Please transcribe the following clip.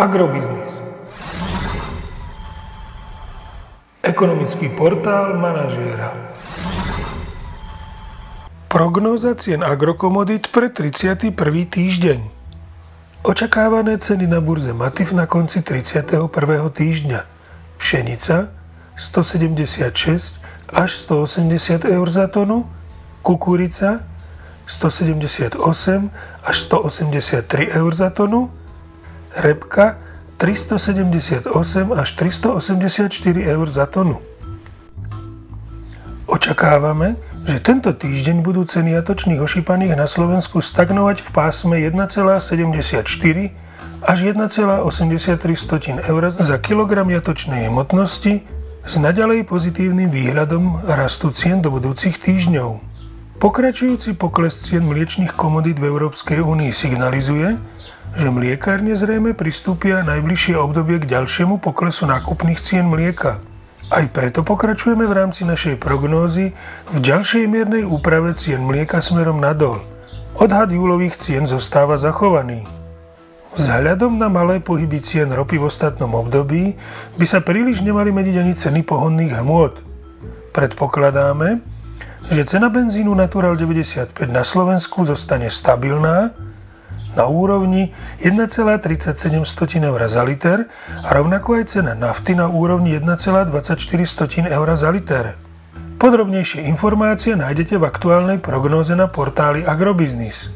Agrobiznis. Ekonomický portál manažéra. Prognóza cien agrokomodít pre 31. týždeň. Očakávané ceny na burze Matif na konci 31. týždňa. Pšenica 176 až 180 eur za tonu, kukurica 178 až 183 eur za tonu, repka 378 až 384 eur za tonu. Očakávame, že tento týždeň budú ceny jatočných ošípaných na Slovensku stagnovať v pásme 1,74 až 1,83 eur za kilogram jatočnej hmotnosti s naďalej pozitívnym výhľadom rastu cien do budúcich týždňov. Pokračujúci pokles cien mliečných komodít v Európskej únii signalizuje, že mliekárne zrejme pristúpia najbližšie obdobie k ďalšiemu poklesu nákupných cien mlieka. Aj preto pokračujeme v rámci našej prognózy v ďalšej miernej úprave cien mlieka smerom nadol. Odhad júlových cien zostáva zachovaný. Vzhľadom na malé pohyby cien ropy v ostatnom období by sa príliš nemali meniť ani ceny pohonných hmôt. Predpokladáme, že cena benzínu Natural 95 na Slovensku zostane stabilná na úrovni 1,37 eur za liter a rovnako aj cena nafty na úrovni 1,24 eur za liter. Podrobnejšie informácie nájdete v aktuálnej prognóze na portáli Agrobiznis.